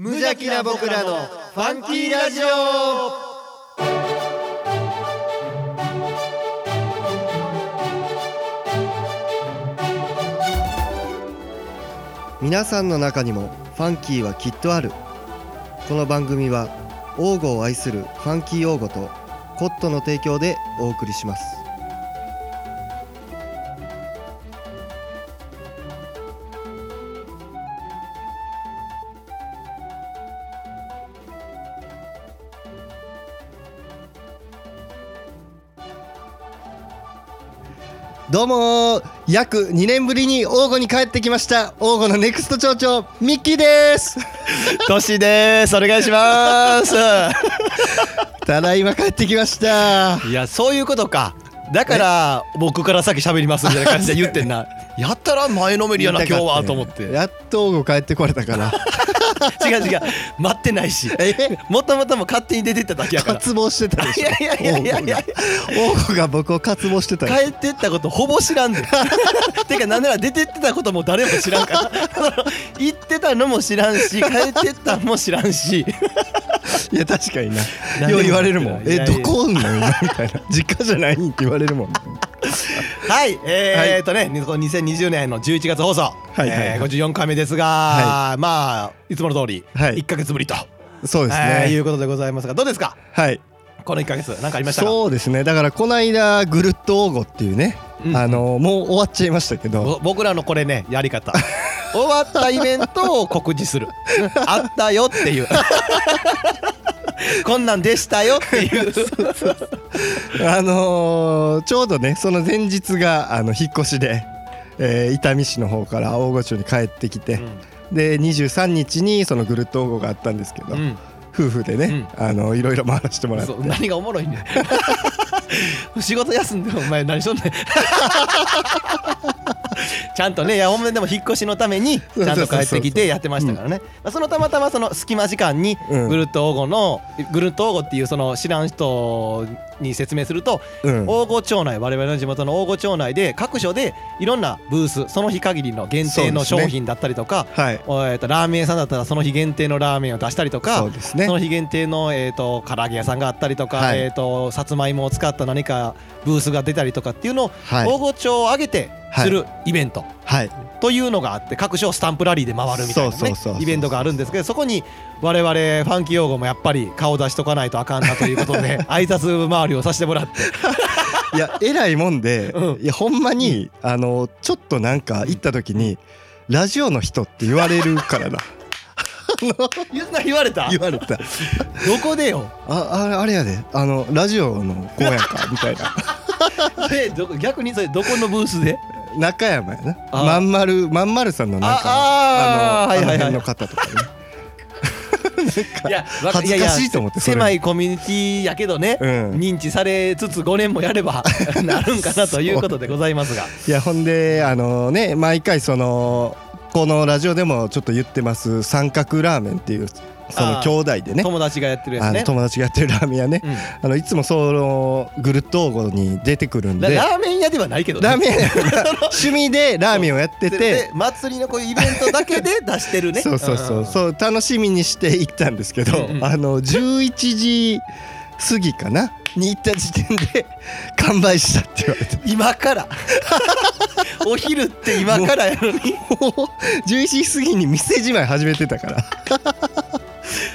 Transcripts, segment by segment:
無邪気な僕らのファンキーラジオ。皆さんの中にもファンキーはきっとある。この番組は王語を愛するファンキー王語とコットの提供でお送りします。どうもー。約2年ぶりに王吾に帰ってきました。王吾のネクスト町長ミッキーです。トシです。お願いします。ただいま帰ってきました。いやそういうことか。だから僕から先喋りますみたいな感じで言ってんな。やったら前のめりやな今日はと思って。やっと王吾帰ってこれたから 違う違う。待ってないし。え？もともとも勝手に出てっただけやから。渇望してたでしょ？いやいやいやいや王吾が僕を渇望してた帰ってったことほぼ知らんで。てかなんなら出てってたことも誰も知らんから。行ってたのも知らんし帰ってったのも知らんし。いや確かにな。何よう言われるもん。えどこおんの？今みたいな。実家じゃないって言われるもんはい。えー、っとねこの2020年の11月放送、はいはいはい。えー54回目ですが、はまあいつもの通り、はい。1か月ぶりと、そうですえーいねうことでございますがどうですか？はい。この1か月何かありましたか？そうですね。だからこの間ぐるっと王吾っていうねうん。あのもう終わっちゃいましたけど。ぼ僕らのこれねやり方。終わったイベントを告知する。あったよっていうこんなんでしたよっていう。あのーちょうどねその前日があの引っ越しで、えー伊丹市の方から大御町に帰ってきて、で23日にそのぐるっと王吾があったんですけど、うん。夫婦でね、あのいろいろ回らせてもらって。何がおもろいねん。仕事休んでお前何しとんねん ちゃんとねいやほんまにでも引っ越しのためにちゃんと帰ってきてやってましたからね、まあ、そのたまたまその隙間時間にうん。ぐるっと王吾のぐるっと王吾っていうその知らん人に説明するとうん。王吾町内我々の地元の王吾町内で各所でいろんなブースその日限りの限定の商品だったりとか、はい。おえーとラーメン屋さんだったらその日限定のラーメンを出したりとかね。その日限定の、えー、と唐揚げ屋さんがあったりとか、はい。えー、とさつまいもを使った何かブースが出たりとかっていうのを、はい。大御町を挙げてするイベント。はい。というのがあって各所スタンプラリーで回るみたいなイベントがあるんですけどそこに我々ファンキー用語もやっぱり顔出しとかないとあかんなということで 挨拶回りをさせてもらって。いや偉いもんで、うん。いやほんまに、あのちょっとなんか行った時にラジオの人って言われるから な言われた？言われた。どこでよ？ああれあれやで。あのラジオの子やんかみたいな。えどこ逆にそれどこのブースで？中山やな。あ。まんまるまんまるさんのなんかああのはいはいはい。あの方とかね。いやわ恥ずかしいと思って狭いコミュニティやけどね、うん。認知されつつ5年もやれば なるんかなということでございますが。いやほんであのね毎回そのこのラジオでもちょっと言ってます三角ラーメンっていうその兄弟でね。友達がやってるやあのつね友達がやってるラーメン屋ね。うん。あのいつもそのぐるっと王に出てくるんラで。ラーメン屋ではないけどね。ラーメン屋。趣味でラーメンをやってでてで祭りのこういうイベントだけで出してるね。そうそうそう。そう楽しみにして行ったんですけど、うんうん。あの11時過ぎかな？に行った時点で 完売したって言われて。今から。お昼って今からやのに。いもう11時過ぎに店じまい始めてたから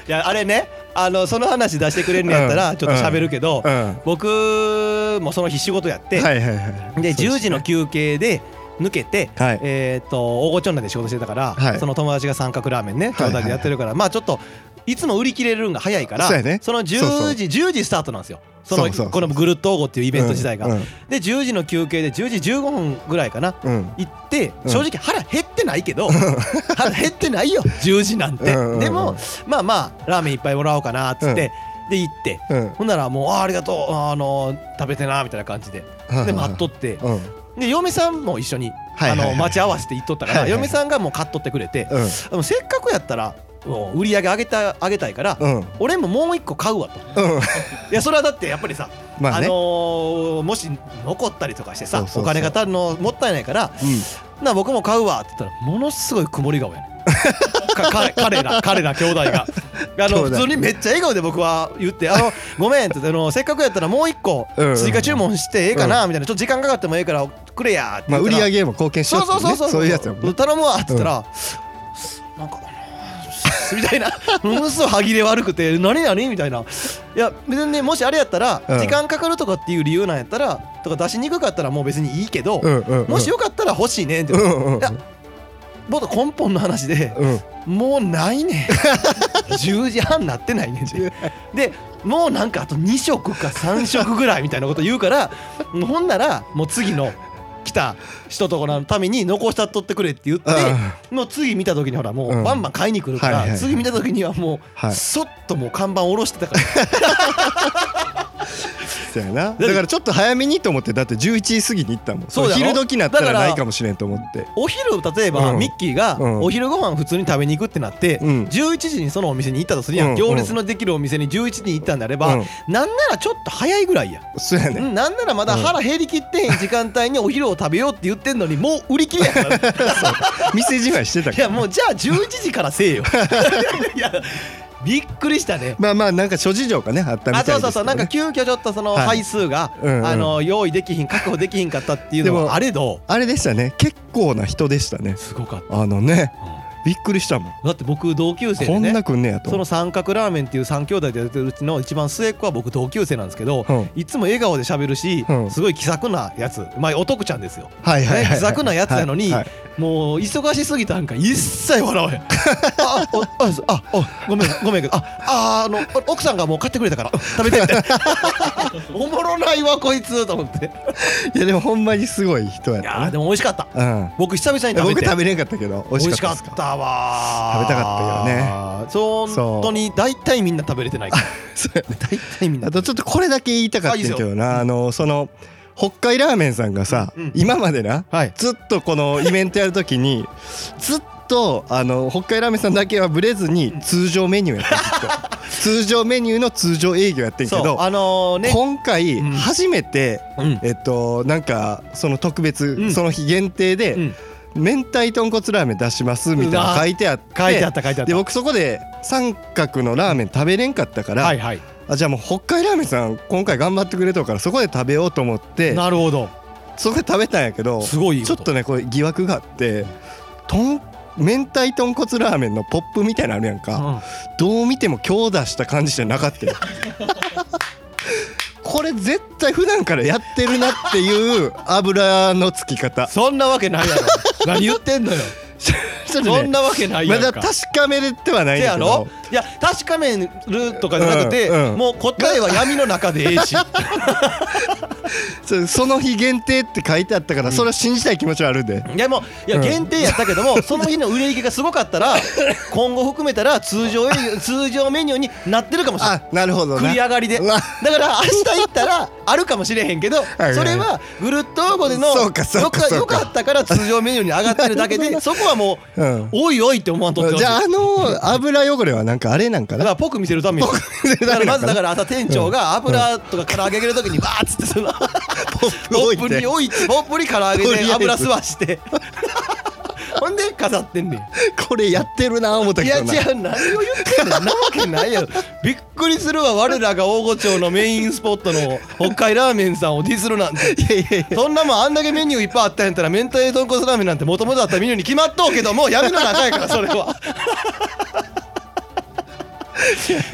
やあれねあのその話出してくれるんやったうん。らちょっと喋るけど、うん。は僕もその日仕事やって、いはいはい。で10そうすね。時の休憩で抜けて、はい。えーっと大御町内で仕事してたから、はい。その友達が三角ラーメンねはい兄弟でやってるから、まあちょっといつも売り切れるんが早いからそのそうそう。10時10時スタートなんですよ。そのこのぐるっと大御っていうイベント自体が、うん。で10時の休憩で10時15分ぐらいかなうん。行ってうん。正直腹減ってないけど、腹減ってないよ10時なんて、でもまあまあラーメンいっぱいもらおうかなっつって、で行ってうん。ほんならもうあーありがとうあの食べてなみたいな感じで。うんで待っとって。うん。で嫁さんも一緒に、あの待ち合わせて行っとったから、嫁さんがもう買っとってくれて、うん。でもせっかくやったら売り上げ上げた上げたいから、うん。俺ももう一個買うわと。うん。いやそれはだってやっぱりさ、まあね。のーもし残ったりとかしてさお金が足るのもったいないからうん。な僕も買うわって言ったらものすごい曇り顔やね か彼彼ら彼ら兄弟が。あの普通にめっちゃ笑顔で僕は言って「あのごめん」ってあの「せっかくやったらもう一個うん。うん追加注文してええかな」みたいな「ちょっと時間かかってもええからくれや」ってまあ売り上げも貢献しようってねそうそうそうそうそう。いうやつやもんね。頼むわって言ったら、なんかあのみたいな。ものすごい歯切れ悪くて何何みたいな。いや別にねもしあれやったら、うん。時間かかるとかっていう理由なんやったらとか出しにくかったらもう別にいいけど、もしよかったら欲しいねんって、いやもっと根本の話でうん。もうないねん。10時半なってないねんて。でもうなんかあと2食か3食ぐらいみたいなこと言うからほんならもう次の来た人とこのために残したっとってくれって言ってもう次見た時にほらもううん。バンバン買いに来るから次見た時にはもうはい。そっともう看板下ろしてたからそうやな。だからちょっと早めにと思ってだって11時過ぎに行ったもん。そう昼時になったららないかもしれんと思って。お昼例えばうん。ミッキーがうん。お昼ご飯普通に食べに行くってなってうん。11時にそのお店に行ったとするやうん。ん行列のできるお店に11時に行ったんであればうん。なんならちょっと早いぐらいやそうやねうんなんならまだ腹減りきってへん時間帯にお昼を食べようって言ってんのにもう売り切れやから 店じまいしてたから。いやもうじゃあ11時からせえよ。いやびっくりしたね。まあまあなんか諸事情がねあったみたあいですね。そうそうそう。なんか急遽ちょっとそのはい。配数が、うんうん。あの用意できひん確保できひんかったっていうのでもはあれど。あれでしたね。結構な人でしたね。すごかっあのね。た、びっくりしたもん。だって僕同級生でねこんなくんねやと。その三角ラーメンっていう三兄弟でやってるうちの一番末っ子は僕同級生なんですけど、うん。いつも笑顔で喋るし、うん。すごい気さくなやつ。まあお得ちゃんですよ。はいはいね気さくなやつなのにはいはい。もう忙しすぎたんか一切笑わへん。あおああおごめんごめんけどあああのお奥さんがもう買ってくれたから食べてって。おもろないわこいつと思って。いやでもほんまにすごい人やったな。いやーでも美味しかった。うん。僕久々に食べて。僕食べれんかったけど美味しかったたわー。食べたかったけどね。そう本当に大体みんな食べれてないから。大体みんな。あとちょっとこれだけ言いたかったけどなあのその北海ラーメンさんがさ、うん今までなはい。ずっとこの イベントやるときにずっとあの北海ラーメンさんだけはブレずに通常メニューやってんずっと通常メニューの通常営業やってんけど、あのーね。今回うん。初めて、うん。えっとなんかその特別、うん。その日限定で、うん明太豚骨ラーメン出しますみたいなの書いてあって書いてあった書いてあった。で僕そこで三角のラーメン食べれんかったから、はいはい。あじゃあもう北海ラーメンさん今回頑張ってくれとるからそこで食べようと思ってなるほど。そこで食べたんやけどすごいちょっとねこれ疑惑があってとん明太豚骨ラーメンのポップみたいなのあるやんか、うん。どう見ても強打した感じじゃなかったよ これ絶対普段からやってるなっていう油のつき方。そんなわけないやろ。何言ってんのよ。そんなわけないやんか。まだ確かめれてはないんだけど。いや確かめるとかじゃなくて、うんうん。もう答えは闇の中でええし そその日限定って書いてあったからそれを信じたい気持ちはあるんで。いやもういやうん。限定やったけども、その日の売れ行きがすごかったら今後含めたら通常通常メニューになってるかもしれない。あなるほど繰なり上がりで。だから明日行ったらあるかもしれへんけどはいそれはぐるっとごでのよかよかったから通常メニューに上がってるだけで そこはもううん。おいおいって思わんとってほしいじゃああの油汚れはなんかあれなんかな？だからぽく見せるために。だからまずだから朝店長が油とか唐揚げ揚げる時にバーッつってそのポップに置いてポップに唐揚げで油吸わしてほんで飾ってんねん。これやってるな思ったい。や違けどなう何を言ってんのん。なわけないやろ。びっくりするわ我らが大御町のメインスポットの北海ラーメンさんをディスるなんて。いやいやいや。そんなもんあんだけメニューいっぱいあったんやったら明太豚骨ラーメンなんてもともとあったメニューに決まっとうけどもう闇の中やからそれは、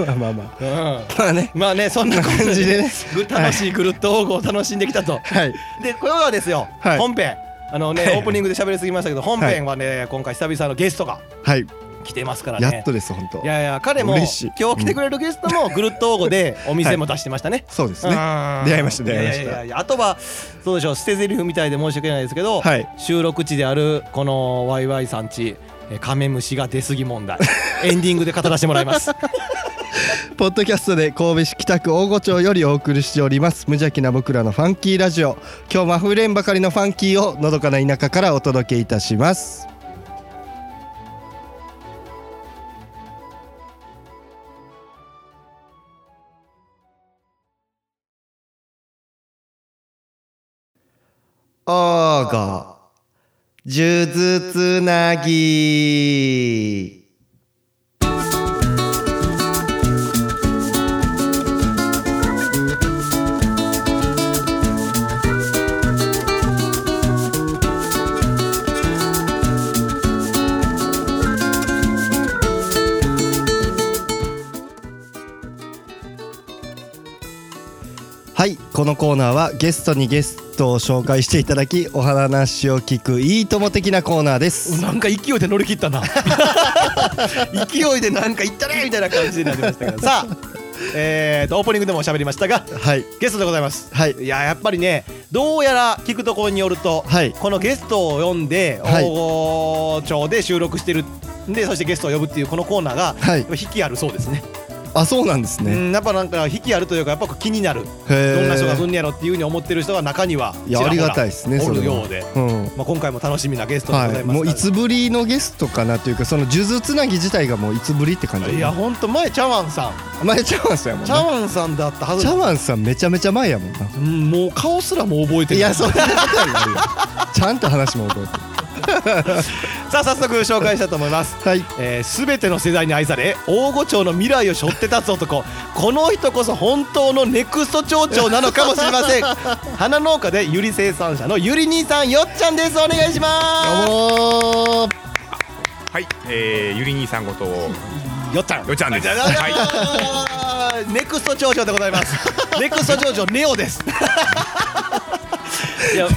まあまあまあ。うん。まあね。まあねそんな感感じでね。ぐ楽しいぐるっと王語を楽しんできたと。はい。でこれはですよ、はい。本編あのね、はい。オープニングで喋りすぎましたけど本編はね、今回久々のゲストがはい。来てますからね。やっとです本当。いやいや彼も今日来てくれるゲストもぐるっと王語で お店も出してましたね、そうですね。うん。出会いました出会いました。ややややあとはそうでしょう捨て台詞みたいで申し訳ないですけど、はい。収録地であるこのワイワイさんちえーカメムシが出過ぎ問題。エンディングで語らせてもらいます。ポッドキャストで神戸市北区大御町よりお送りしております。無邪気な僕らのファンキーラジオ。今日もあふれんばかりのファンキーをのどかな田舎からお届けいたします。あーが。数珠つなぎ。はいこのコーナーはゲストにゲストトを紹介していただきお話を聞くいいとも的なコーナーです。なんか勢いで乗り切ったな。勢いでなんかいったねみたいな感じになりましたけど。さあえーとオープニングでも喋りましたがはい。ゲストでございます。はい。いややっぱりねどうやら聞くところによると、はい。このゲストを呼んではい。大御町で収録してるんでそしてゲストを呼ぶっていうこのコーナーが、はい。引きあるそうですねあそうなんですね。うんやっぱなんか引きあるというかやっぱ気になる。へどんな人が来えんねやろっていうふうに思ってる人が中にはいやありがたいですねおるようで、うん。まあ、今回も楽しみなゲストでござはいい、ますもういつぶりのゲストかなというかその数珠つなぎ自体がもういつぶりって感じいやほんと前茶碗さん。前茶碗さんやもん茶な碗さんだったはず。茶碗さんめちゃめちゃ前やもんな。うんもう顔すらもう覚えてるい。やそんなことになるよ。ちゃんと話も覚えて さあ早速紹介したいと思います。るはい。えー、全ての世代に愛され大御町の未来を背負って立つ男。この人こそ本当のネクスト町長なのかもしれません。花農家でゆり生産者のゆり兄さんよっちゃんです。お願いしまどうもー。はい、えー、ゆり兄さんことすよっちゃんよっちゃんです。ははい。ネクスト町長でございます。ネクスト町長ネオです。いや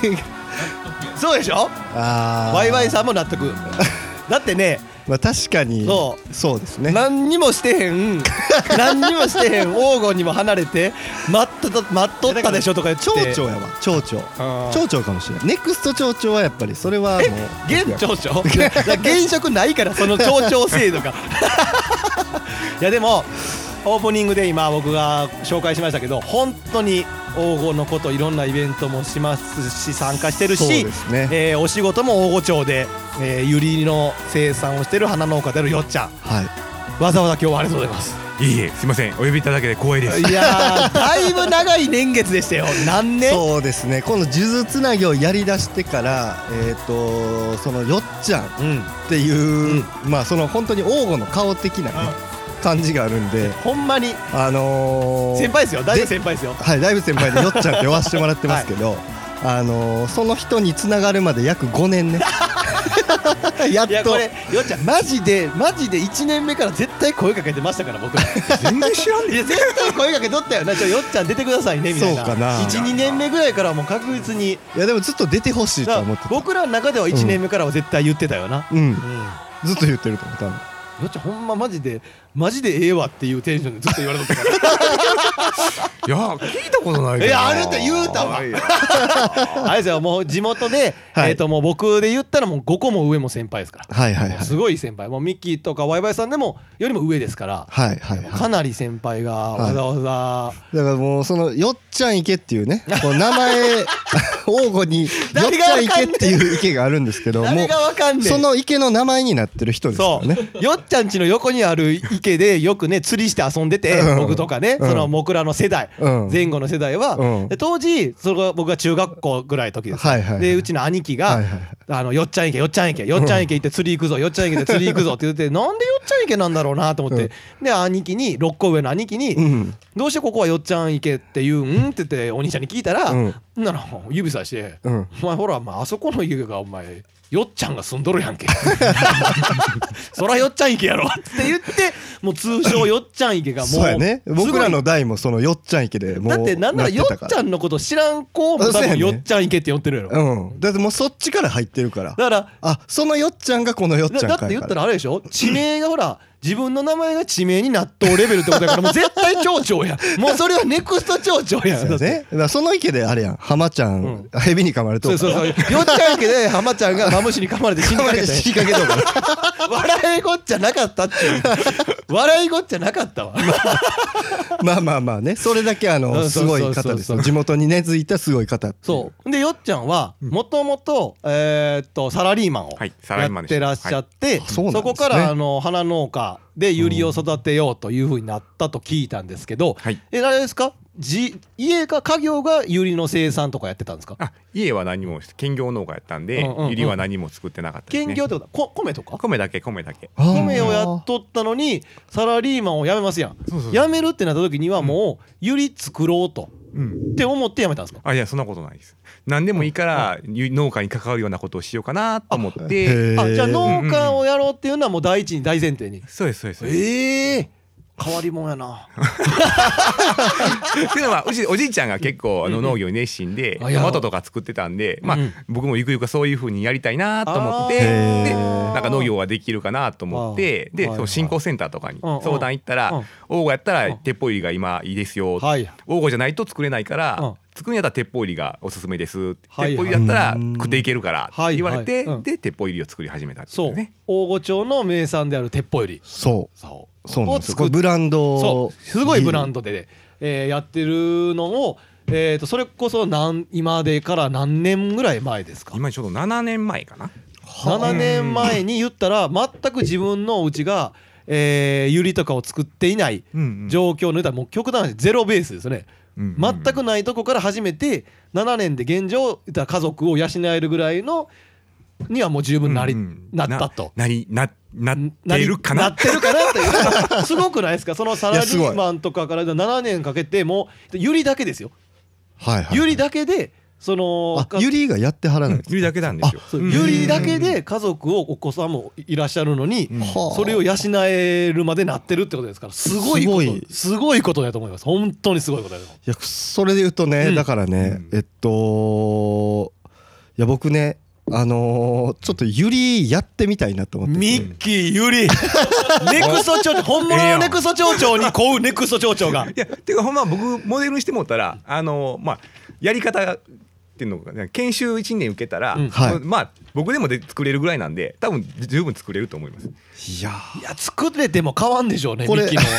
そうでしょ？あー。ワイワイさんも納得。だってね まあ確かにそそうですね。何にもしてへん。何にもしてへん黄金にも離れて待っと待っとったでしょとか言って。町長やわ。町長あー。町長かもしれないネクスト町長はやっぱりそれはもう現町長いや現職ないからその町長制度が。いやでもオープニングで今僕が紹介しましたけど本当に黄金のこといろんなイベントもしますし参加してるしね。えーお仕事も大御町で、えー、ユリの生産をしてる花農家であるよっちゃん。はい。わざわざ今日はありがとうございます。いいえすいません。お呼びいただけで光栄です。いやーだいぶ長い年月でしたよ。何年？そうですね。この数珠つなぎをやりだしてからえっとそのよっちゃんっうん。ていうまあその本当に王吾の顔的なね感じがあるんでほんまに？あのー先輩ですよ。だいぶ先輩ですよ。はいだいぶ先輩でよっちゃんって呼ばせてもらってますけど あのーその人につながるまで約5年ね。やっと。これよっちゃんマジでマジで1年目から絶対声かけてましたから僕ら。全然知らんいや絶対声かけとったよな。ちょよっちゃん出てくださいねみたいな。そうかな。12年目ぐらいからはもう確実に。いやでもずっと出てほしいと思ってた。僕らの中では1年目からは絶対言ってたよな、うん。うん。ずっと言ってると思う多分。よっちゃんほんまマジでマジでええわっていうテンションでずっと言われとったから。いや聞いたことないけどいやあるって言うたわ。あれですよもう地元で、はい。えっ、ともう僕で言ったらもう5個も上も先輩ですから、はいはいはい。すごい先輩。もうミッキーとかワイワイさんでもよりも上ですから、はいはいはい。かなり先輩がわざわざ、だからもうそのよっちゃん池っていうね。こう名前 王吾によっ誰ちゃんがわかんねん池っていう池があるんですけどもその池の名前になってる人ですかそう、らねよっちゃんちの横にある池でよくね釣りして遊んでて、うん。僕とかね、うん。その僕らの世代、うん。前後の世代は、当時それが僕が中学校ぐらいの時です、はいはいはいでうちの兄貴が、はいはいはい。あのよっちゃん池よっちゃん池よっちゃん池行って釣り行くぞよっちゃん池で釣り行くぞって言ってなんでよっちゃん池なんだろうなと思って、で兄貴に6個上の兄貴に、うん。どうしてここはよっちゃん池って言うんって言ってお兄ちゃんに聞いたら、うん。なら指さして、うん。お前ほら、まあ、あそこの家がお前よっちゃんが住んどるやんけ。そらよっちゃん池やろ。って言ってもう通称よっちゃん池がもうそうやね。僕らの代もそのよっちゃん池でもうだってなんならよっちゃんんのこと知らん子も多分よっちゃん池って呼んでるやろ、うん。だってもうそっちから入ってるから。だからあそのよっちゃんがこのよっちゃんかだだって言ったらあれでしょ？地名がほら自分の名前が地名になっとうレベルってことだからもう絶対町長や。ん もうそれはネクスト町長や。んそねだからその池であれやん。浜ちゃん蛇に噛まれとそうそうそう。よっちゃん池で浜ちゃんが マムシに噛まれて死にかけたんや死にかけとうから。笑いごっちゃなかったっていう。笑いごっちゃなかったわ。まあまあまあねそれだけあうんのすごい方です地元に根付いたすごい方そうでよっちゃんはもともとえーっとサラリーマンをはいサラリーマンでしたやってらっしゃってそこからあの花農家でユリを育てようというふうになったと聞いたんですけどはい。えあれですか？じ家か家業がユリの生産とかやってたんですか？あ家は何も兼業農家やったんで、うんうんうん。ユリは何も作ってなかったですね。兼業ってことはこ米とか？米だけ米だけ。米をやっとったのにサラリーマンを辞めますやん。辞めるってなった時にはもうユリ作ろうと。うんって思って辞めたんですか？あいやそんなことないです。何でもいいからゆ農家に関わるようなことをしようかなと思っへて。ーあじゃあ農家をやろうっていうのはもう第一に大前提に。そうですそうです。そうですええ変わり者やな。っていうのはうちおじいちゃんが結構あの農業に熱心でトマトとか作ってたんで、まあうん。僕もゆくゆくそういうふうにやりたいなと思ってでなんか農業ができるかなと思ってでその振興センターとかに相談行ったらうん「王吾やったうん。ら鉄砲入りが今いいですよ」はい。王吾じゃないと作れないかうん。ら作るんやったら鉄砲入りがおすすめですはい鉄砲入りだったらうん。食っていけるからはいって言われてはいうん。で鉄砲入りを作り始めたっていそう。うね大御町の名産である鉄砲より。そうそうなんですブランド。そうすごいブランドドで、えーやってるのを、えー、とそれこそ何今でから何年ぐらい前ですか？今ちょうど7年前かな。7年前に言ったら全く自分のうちが、えー、ユリとかを作っていない状況の言ったらもう極端ゼロベースですよね。うん全くないとこから始めて7年で現状家族を養えるぐらいのにはもう十分なり、なったと。なりななってるかな？なってるかなっていう。すごくないですか？そのサラリーマンとかから7年かけてもうユリだけですよ。はいはいユリだけでそのあユリがやってはらないんですゆりだけなんですよ。そううん。ユリだけで家族をお子さんもいらっしゃるのに、はあ。それを養えるまでなってるってことですからすごいことすごい。すごいことだと思います。本当にすごいことだと思いやそれで言うとね、うんだからね、うん。えっといや僕ねあのーちょっとユリやってみたいなと思ってミッキーユリ。ネクソ町長本物のネクソ町長にこうネクソ町長が。いやていうかほんま僕モデルにしてもったらあのまあやり方っていうのが研修1年受けたら、うん。はい。まあ僕でもで作れるぐらいなんで多分十分作れると思います。いやいや作れても変わんでしょうねこれミッキーの。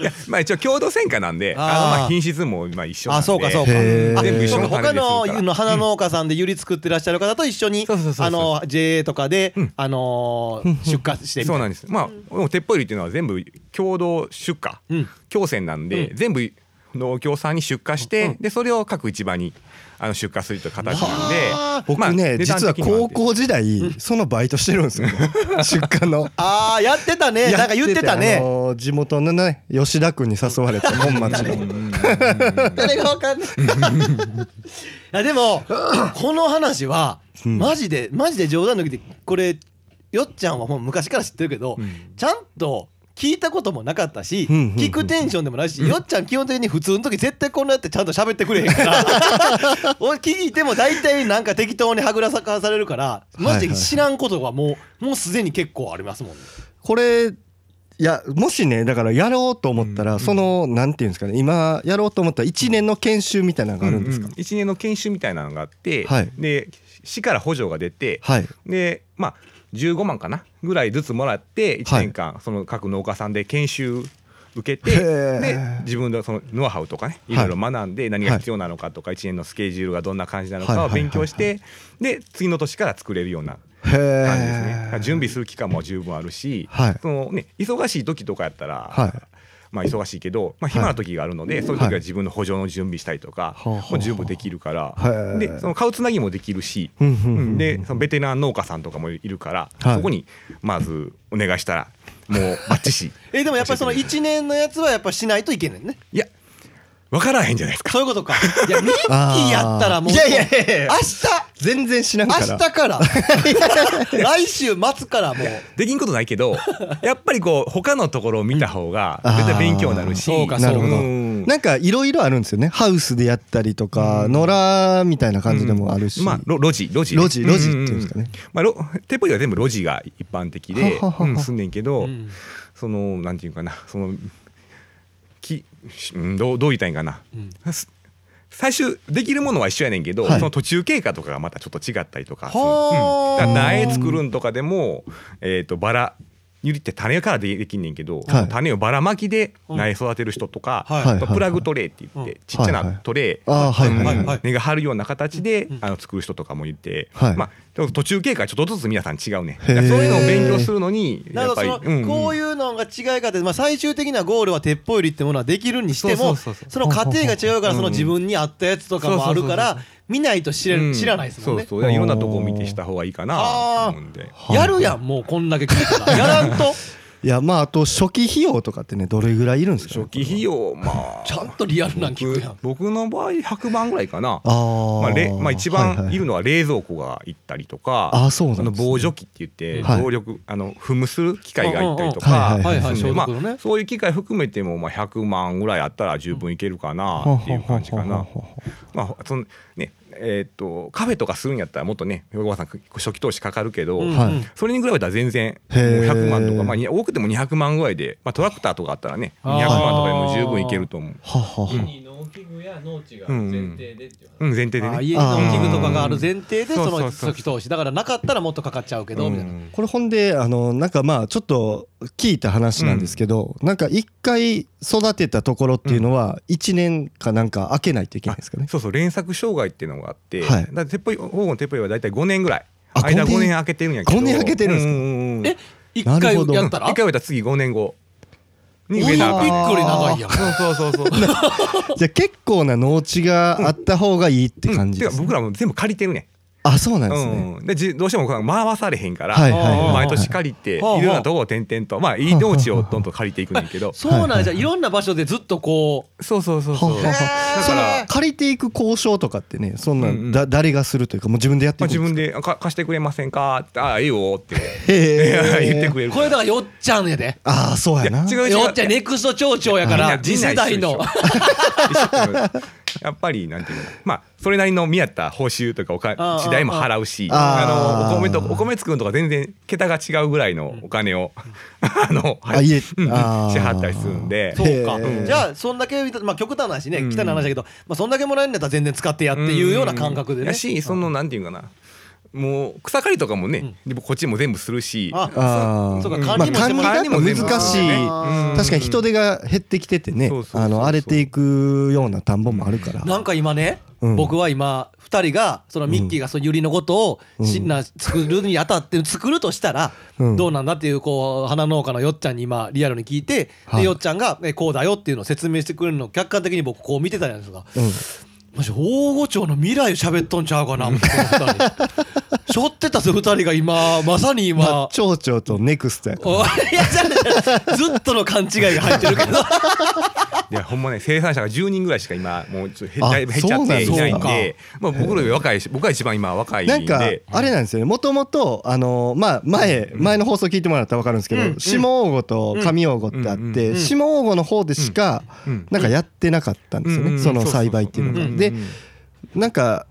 いやまあ一応共同選果なんであまあ品質もまあ一緒なんであそうかそうか。全部一緒の他種でするから。のの花農家さんでユリ作ってらっしゃる方と一緒にあの JA とかでうん。あのー出荷してそうなんです。まあでも鉄砲入りっていうのは全部共同出荷うん。共選なんで、う全部農協さんに出荷して、うんでそれを各市場にあの出荷するという形なんではあ僕まあね、実は高校時代、そのバイトしてるんですよ。出荷の。ああやってたね。なんか言ってたあねのー地元のね吉田君に誘われて本町の。誰がわかんない。いやでもこの話はうん。マジでマジで冗談抜きでこれよっちゃんはもう昔から知ってるけど、うん。ちゃんと聞いたこともなかったし、うんうんうん聞くテンションでもないし、よっちゃん基本的に普通の時絶対こんなやってちゃんと喋ってくれへんから。俺聞いても大体なんか適当にはぐらさかされるからマジで知らんことがもうもうすでに結構ありますもん。ね。これいやもしねだからやろうと思ったら、そのなんていうんですかね今やろうと思ったら1年の研修みたいなのがあるんですか、うう一年の研修みたいなのがあって、はい。で市から補助が出て、はい。でまあ15万かなぐらいずつもらって1年間、その各農家さんで研修受けてで自分のそのノウハウとかねい。ろいろ学んで何が必要なのかとか1年のスケジュールがどんな感じなのかを勉強してで次の年から作れるようなへ感じですね。え準備する期間も十分あるし、はい。そのね忙しい時とかやったら、はいまあ忙しいけど、まあ、暇な時があるので、そういう時は自分の補助の準備したりとか、もう十分できるから、でその買うつなぎもできるし、でそのベテラン農家さんとかもいるから、はい。そこにまずお願いしたらもうバッチシ。えでもやっぱりその1年のやつはやっぱしないといけないね。いや分からへんじゃないですか。そういうことか。いや ミッキーやったらもう。いやいやいやいや。明日全然知らんから明日から。来週末からもう。できんことないけどやっぱりこう他のところを見た方がうん絶対勉強になるし、そうかなるほど。うん。なんかいろいろあるんですよね。ハウスでやったりとか、野良みたいな感じでもあるし、まあロ路地路地ね。路地路地っていうんですかね、まあ、ろ鉄砲は全部路地が一般的ではははは。うんすんねんけど、うん。そのなんていうかな。そのどうどう言いたいんかな、す最終できるものは一緒やねんけど、はい。その途中経過とかがまたちょっと違ったりとかする、はあうん、苗作るんとかでも、えー、とバラユリって種からでできんねんけど、はい。種をばらまきで苗育てる人とか、はい。プラグトレイって言って、ちっちゃなトレーはいはい根が張るような形で、あの作る人とかもいて、はい。まあ途中経過ちょっとずつ皆さん違うねそういうのを勉強するのにやっぱりうんうん。こういうのが違いかって、まあ、最終的なゴールは鉄砲よりってものはできるにしてもその過程が違うからその自分に合ったやつとかもあるから見ないと知れうん。知らないですもんね。そうそう。いろんなとこを見てした方がいいかなと思うんで。やるやんもうこんだけ聞いたら。やらんと。いやまああと初期費用とかってねどれぐらいいるんですか？ね初期費用まあ。ちゃんとリアルなん聞くやん。僕僕の場合100万ぐらいかな。あー。まあれまあ、一番いるのは冷蔵庫が行ったりとか、あーそうなんですね。の防除機って言ってはい。動力、あの踏むする機械が行ったりとかそういう機械含めてもまあ100万ぐらいあったら十分いけるかなっていう感じかな。まあそのねえーっとカフェとかするんやったらもっとね横川さん初期投資かかるけど、うんはい。うんそれに比べたら全然もうへー100万とか、まあ、に多くても200万ぐらいで、まあ、トラクターとかあったらね200あー万とかでも十分いけると思う。ははは。家に農機具や農地が前提でっていう話。うん、前提でね。あ家の器具とかがある前提でうんその初期投資だからなかったらもっとかかっちゃうけどみたいな。これほんであのなんかまあちょっと聞いた話なんですけど、なんか一回育てたところっていうのは1年かなんか開けないといけないですかね、そうそう連作障害っていうのがあって、はい。だから鉄砲黄金の鉄砲は大体5年ぐらい。あ間5年5年開けてるんやけど。5年開けてるんですか？うううんうん。え一回やったら？一回植えたら次5年後に植えなあかん。ックより長いやん。そうそうそうそう。じゃあ結構な農地があった方がいいって感じてかです、僕らも全部借りてるねあそうなんですね、うん、でじどうしても回されへんから、はいはいはい毎年借りて、はいいろんなところを転々とまあいい農地をどんどん借りていくねんけど。そうなんじゃいろんな場所でずっとこそうそうそうそう。ははだはそのから、借りていく交渉とかってねそんなうんうん。んだ誰がするというかもう自分でやってまあ、いく。ん自ですか分であか貸してくれませんか？ってああいいよって。へ 言ってくれるこれだからよっちゃんやで。ああそうやな。違う違う。よっちゃんネクスト町長やから次世代の やっぱりなんていうのまあそれなりの見合った報酬とかおか時代も払うしあのお米とお米作るのとか全然桁が違うぐらいのお金を あのあいえうんあー。支払ったりするんで。そうか。じゃあそんだけまあ極端な話ねうん。汚い話だけどまあそんだけもらえるんだったら全然使ってやっていうような感覚でね。やしそのなんていうかなもう草刈りとかもね、でこっちも全部するし。ああー。そうかうん。管理もまあえ管理が難しい。確かに人手が減ってきててね荒れていくような田んぼもあるから。なんか今ね、うん。僕は今2人がそのミッキーがそのユリのことをし、うんな作るにあたって作るとしたらうん。どうなんだっていうこう花農家のよっちゃんに今リアルに聞いて、はい。でよっちゃんがえこうだよっていうのを説明してくれるのを客観的に僕こう見てたじゃないですか。うんマジ大御町の未来喋っとんちゃうかなしょ ってたぜ2人が今。まさにま今あ。町長とネクストやから。おいやじゃ ずっとの勘違いが入ってるけど。いやほんまね生産者が10人ぐらいしか今もうちょっと減あだいぶ減っちゃっていないんでまあ僕らより若いし僕が一番今若いんで。なんかあれなんですよね。もともとあのまあ前前の放送聞いてもらったら分かるんですけうん。ど下王吾と上王吾ってあっうんて下王吾の方でしかうん。なんかやってなかったんですようんねその栽培っていうのが。でなんか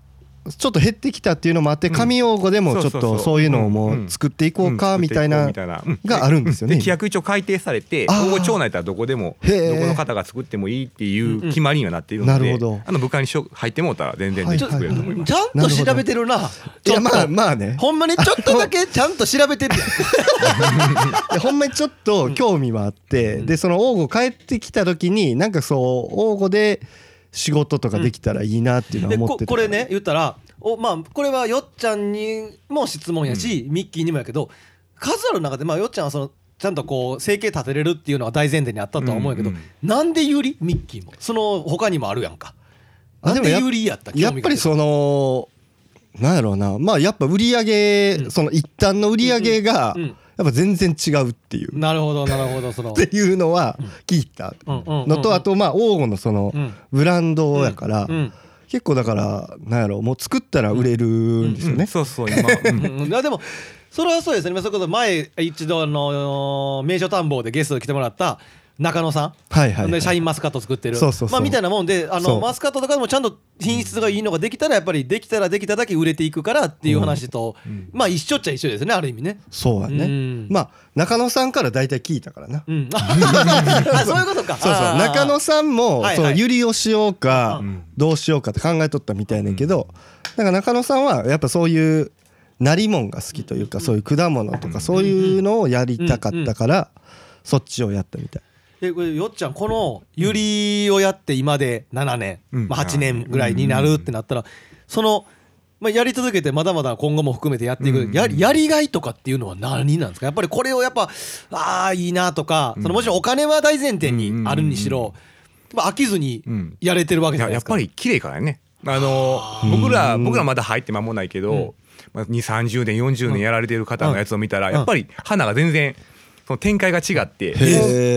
ちょっと減ってきたっていうのもあってうん。上王吾でもちょっとそういうのをもう作っていこうかみたいながあるんですよね。で規約一応改定されて今後町内だったらどこでもどこの方が作ってもいいっていう決まりにはなっているので、なるほど。あの部会にしょ入ってもうたら全然はいできてくれると思います。ちゃんと調べてるな。いやまあまあね。ほんまにちょっとだけちゃんと調べてる ほんまにちょっと興味はあって、でその王吾帰ってきた時になんかそう王吾で仕事とかできたらいいなっていうのはで思ってたここれね言ったらおまあこれはよっちゃんにも質問やし、ミッキーにもやけど数ある中でまあよっちゃんはそのちゃんとこう生計立てれるっていうのは大前提にあったとは思うけど、うんうんなんでユリミッキーも。その他にもあるやんか。なんでユリやったやっぱりそのなんやろうな。まあやっぱ売り上げ、その一旦の売り上げがうんうんやっぱ全然違うっていう、なるほどなるほどその。っていうのは聞いたのとあとまあ王吾のそのうん。ブランドやからうん。結構だからなんやろうもう作ったら売れるんですよね。そうそう今、うん。でもそれはそうですね。それこそ前一度あの名所探訪でゲストで来てもらった中野さん。はいはい、はい。でシャインマスカット作ってる。そうそうそう。まあみたいなもんであのマスカットとかでもちゃんと品質がいいのができたらやっぱりできたらできただけ売れていくからっていう話と、まあ一緒っちゃ一緒ですねある意味ね。そうやね、うん。まあ中野さんから大体聞いたからな。うん、あそういうことか。そうそう。中野さんもはいはい。そのユリをしようかうん。どうしようかって考えとったみたいねんけどなんか中野さんはやっぱそういうなりもんが好きというかそういう果物とかそういうのをやりたかったからそっちをやったみたいえこれよっちゃんこのゆりをやって今で7年、うん。まあ、8年ぐらいになるってなったらその、まあ、やり続けてまだまだ今後も含めてやっていく、うん。ややりがいとかっていうのは何なんですか？やっぱりこれをやっぱああいいなとかそのもちろんお金は大前提にあるにしろ、まあ、飽きずにうん。やれてるわけいじゃないですか。ややっぱり綺麗からね。あの僕ら僕らまだ入って間もないけど、まあ、2 3 0年40年やられてる方のやつを見たら、やっぱり花が全然その展開が違って、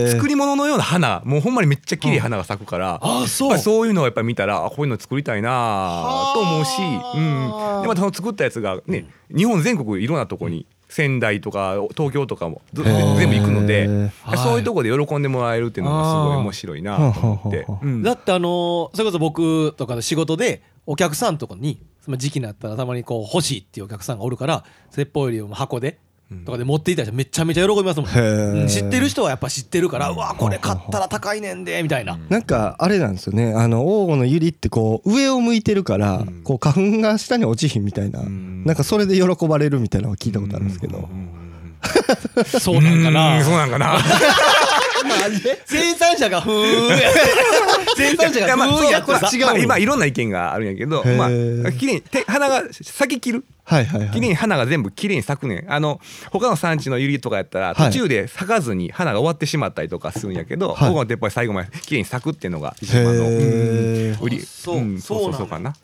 作り物のような花もうほんまにめっちゃ綺麗花が咲くから、ああそう。やっぱりそういうのをやっぱり見たらあこういうの作りたいなと思うし、うん、でまたその作ったやつがね日本全国いろんなとこに仙台とか東京とかも全部行くので、はい。そういうとこで喜んでもらえるっていうのがすごい面白いなと思って。うん。だってあのーそれこそ僕とかの仕事でお客さんとかにその時期になったらたまにこう欲しいっていうお客さんがおるから説法よりも箱でとかで持っていったりめちゃめちゃ喜びますもん、知ってる人はやっぱ知ってるからうわこれ買ったら高いねんでみたいな、なんかあれなんですよね。あの黄金のユリってこう上を向いてるからうん。こう花粉が下に落ちひんみたいな。うん。なんかそれで喜ばれるみたいなのは聞いたことあるんですけど。そうなん。かうなん。そうなん。かな。生産者がふーんや 生産者がふーんやってさ。そうまあ今いろんな意見があるんやけど、まあ綺麗に手花が咲き切る。はいはいはい。綺麗に花が全部綺麗に咲くねん。あの他の産地のユリとかやったらはい。途中で咲かずに花が終わってしまったりとかするんやけど、はい。僕の鉄砲は最後まで綺麗に咲くっていうのが一番の売り。あそうんそうそうかな。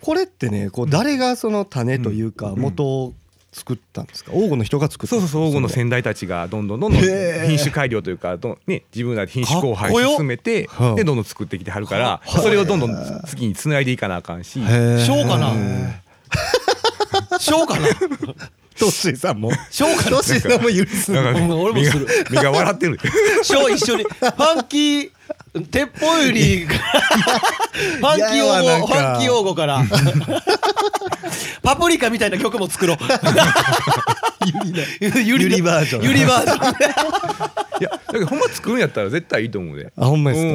これってねこう誰がその種というかうん。元を作ったんですか？黄金の人が作ったそうそうそう黄金のせ先代たちがどんどんどんどん品種改良というかどんね自分らで品種交配進めてはあ。でどんどん作ってきてはるからそれをどんどん次につないでいかなあかんし。小かな。うん小かな。トッシーさんも。小かな。トッシーさんも許す俺もする。目が笑ってる。小一緒に。ファンキー鉄砲より。ファンキー用語ファンキー用語から。パプリカみたいな曲も作ろう。ゆりゆりバージョン。ゆりバージョン。いやだけどほんま作るんやったら絶対いいと思うで。あほんまですか？う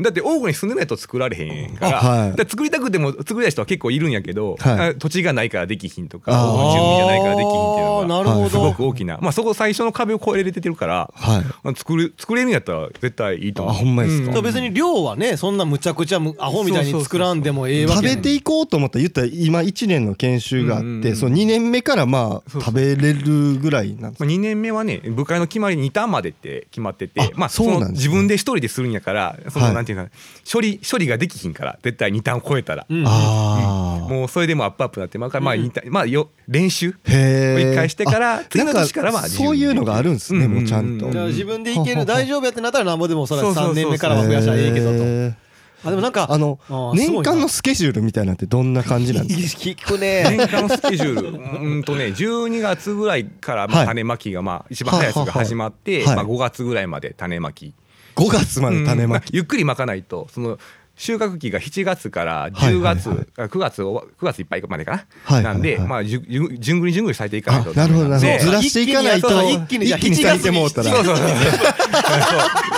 ん。だって王国に住んでないと作られへんから,、あはい。だから作りたくても作りたい人は結構いるんやけど、はい。あ土地がないからできひんとか住民じゃないからできひんっていうのが。すごく大きな、まあ、そこ最初の壁を越えれてるから、はい。まあ作る作れるんやったら絶対いいと思う。あほんまですか？そう別に量はねそんなむちゃくちゃむアホみたいに作らんでもええわけ食べていこうと思ったら言ったら今1年の研修があっうんうんうん。てその2年目からまあ食べれるぐらいなんですまあ、2年目はね部会の決まりに2ターンまでって決まっててあまあ、そうなんですね。の自分で一人でするんやからその、はい。なんていうか処理処理ができひんから絶対2ターン超えたら、うん。ああもうそれでもアップアップなってまあ、まあ、まあよ練習へえ一回してからあ次の年からはなん自由にそういうのがあるんですねもうちゃんと。自分でいけはははる大丈夫やってなったらなんぼでもそれは3そうそうそうそう。年目からは増やしたらええけどと。あでもなんかあの年間のスケジュールみたいなのってどんな感じなんですか？聞くね。年間のスケジュール うーんとね12月ぐらいからまはい。あ種まきがまあ一番早いやつが始まってはいはいまあ5月ぐらいまで種まき。5月まで種まき。うん。ゆっくりまかないとその収穫期が7月から10月、はいはいあ9月終わ9月いっぱいまでかな、はい。なんで、はいはいまあじゅじゅんぐりじゅんぐり咲いていかないと。あなるほどなるほでどずらしていかないと一気に一気に咲いてもうたら。そうそうそうそ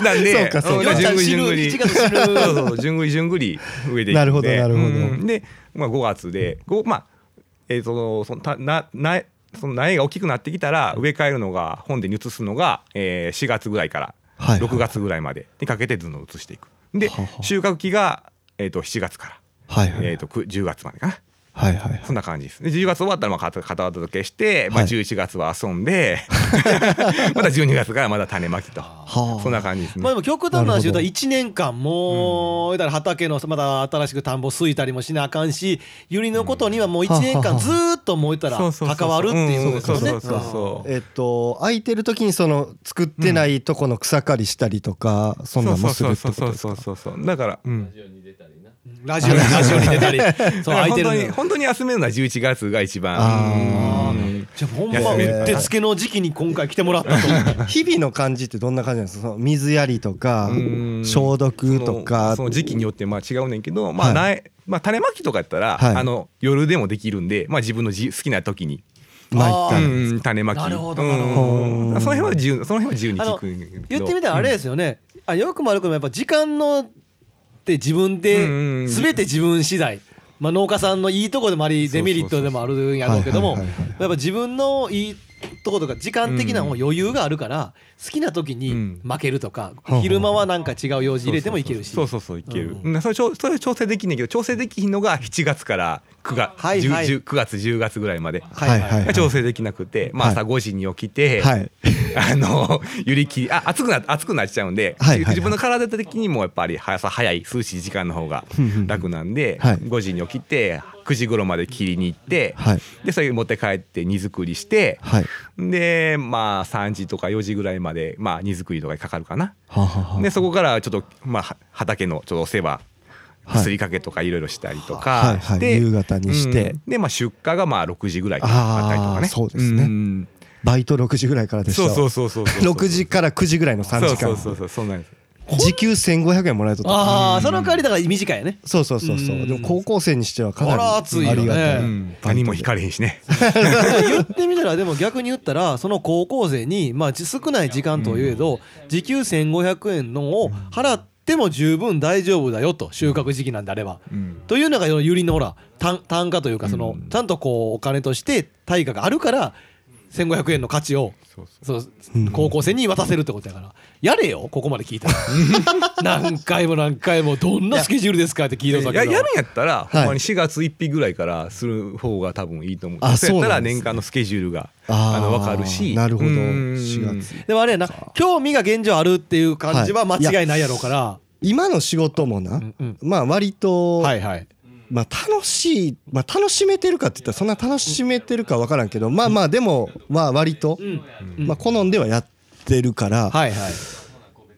う。なんでそうかそうか。んじゅんぐりじゅんぐり。1月死ぬ。そうそうじゅんぐりじゅんぐり植えていくんでなるほどなるほど。うんで、まあ、5月でごまあえー、そのそのたななその苗が大きくなってきたら植え替えるのが本でに移すのが、えー、4月ぐらいからはい6月ぐらいまでにかけてどんどん移していく。で収穫期が、えー、と7月から、はいはいえー、とく10月までかなはいはい。そんな感じです。で10月終わったらまあ片片渡けして、まあ、はい11月は遊んで また12月からまた種まきと。はあ。そんな感じですね。まあでも極端な話言うとなる1年間もう言うたら畑のまた新しく田んぼすいたりもしなあかんしゆりのことにはもう1年間ずーっともう言ったらそうそうそう関わるっていうことですよね。うんそうそうそうそう。えっと空いてる時にその作ってないとこの草刈りしたりとかそんなんもするってことですか？そうそうそうそうだから、うんラジオに出たりなラジオにラジオに出たり。そう空いてるの。本当に本当に休めるのは11月が一番。じゃあほんまうってつけの時期に今回来てもらったと 日々の感じってどんな感じなんですか？その水やりとかうん。消毒とそかのその時期によってまあ違うねんけど、まあはい苗まあ、種まきとかやったら、はい。あの夜でもできるんで、まあ、自分のじ好きな時に、巻いあうん、種まき。なるほど。うん。その辺は自由その辺は自由に聞く言ってみたらあれですよね。あよくも悪くもやっぱ時間のって自分で全て自分次第。まあ、農家さんのいいとこでもありデメリットでもあるんやろうけどもやっぱ自分のいいとことか時間的なも余裕があるから好きな時にうん。負けるとかうん昼間はなんか違う用事入れてもいけるしそうそうそう。いける、うう。ん。それそれ調整できんねんけど調整できひんのが7月から9月、はいはい。10 10 9月10月ぐらいまで、はいはい。調整できなくて、まあ、はい朝5時に起きて、はい。あのゆりきりあ暑くな暑くなっちゃうんで、はい自分の体的にもやっぱり朝早い涼しい時間の方が楽なんで、はい。5時に起きて9時頃まで切りに行って、はい。でそれ持って帰って荷造りして、はい。でまあ3時とか4時ぐらいまで、まあ、荷造りとかにかかるかな。はあはあはあでそこからちょっと、まあ、は畑のちょっとお世話はい。すりかけとかいろいろしたりとはい。かはい。して、夕方にして。うん。で、まあ、出荷がまあ6時ぐらいからあったりとかね。そうですね。ん。バイト6時ぐらいからでしたそうそうそうそうそう6時から9時ぐらいの3時間。そうそうそうそうそうなんです時給1500円もらえとった。ああその代わりだから短いよね。そうそうそうそう。うん。でも高校生にしてはかなりありがたい。うん。何も引かれへんしね。言ってみたらでも逆に言ったらその高校生にまあじ少ない時間といえど時給1500円のを払っても十分大丈夫だよと収穫時期なんであれば。うん。というのがゆりのほら単単価というかそのうん。ちゃんとこうお金として対価があるから1500円の価値をそう高校生に渡せるってことやから。やれよここまで聞いたら。何回も何回もどんなスケジュールですかって聞いてたけど。ややるんやったら、い。ほんまに4月1日ぐらいからする方が多分いいと思う。あそうやったら年間のスケジュールがあの分かるし。なるほど。うん。4月。でもあれやな興味が現状あるっていう感じは間違いないやろうから、今の仕事もなうんうん。まあ割とはいはいまあ楽しいまあ楽しめてるかって言ったらそんな楽しめてるか分からんけどまあまあでもまあ割とまあ好んではやってるからはい。はい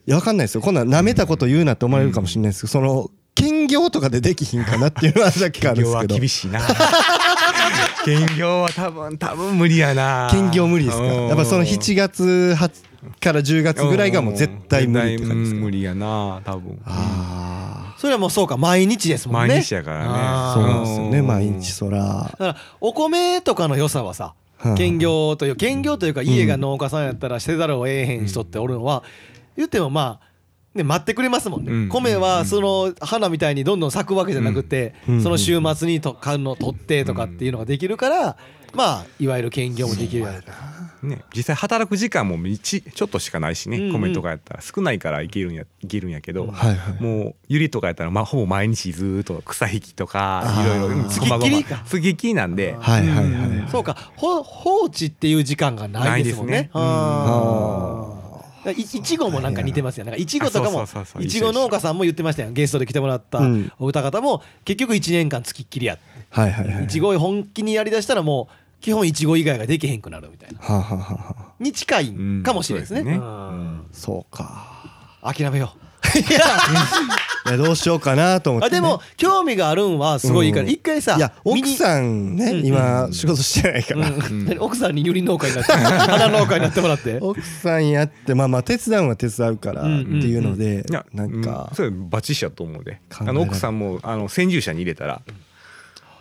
いや分かんないですよ。こんなん舐めたこと言うなって思われるかもしれないですけどその兼業とかでできひんかなっていうのはさっきからですけど。厳しいな兼業は多分多分無理やな。兼業無理ですか？やっぱその7月8から10月ぐらいがもう絶対無理って感じですか？うん。無理やな多分。あそれはもうそうか毎日ですもんね。毎日やからね。そうなんですよねうん毎日そら。だからお米とかの良さはさはあ兼業という兼業というか家が農家さんやったらせざるを得へん人っておるのは言ってもまあね待ってくれますもんね、うん。米はその花みたいにどんどん咲くわけじゃなくて、うん。その週末にと買うの取ってとかっていうのができるから、まあいわゆる兼業もできるやろね、実際働く時間もちちょっとしかないしね、うんうん。米とかやったら。少ないからいけるんやいけるんやけど、はいはい。もうゆりとかやったら、まあ、ほぼ毎日ずーっと草引きとかいろいろうんつきっきりか。つきっきりなんで。はいはいはいうん。そうか。ほ放置っていう時間がないですもんね。ないですね。あーいいちごもなんか似てますよ。なんかいちごとかもいちご農家さんも言ってましたよ。ゲストで来てもらったうんお二方も結局1年間つきっきりやって。はいちごを本気にやりだしたらもう基本いちご以外ができへんくなるみたいな。に近いかもしれないですね。そうか。諦めよう。いや。どうしようかなと思ってね。あでも興味があるんはすごいいいからうん。一回さいや見に奥さんねうん。今仕事してないから。うん。何奥さんにゆり農家になって 花農家になってもらって。奥さんやってまあまあ手伝うは手伝うからっていうのでいやなんかうん。それバチシやと思うで。考えられあの奥さんもあの先住者に入れたら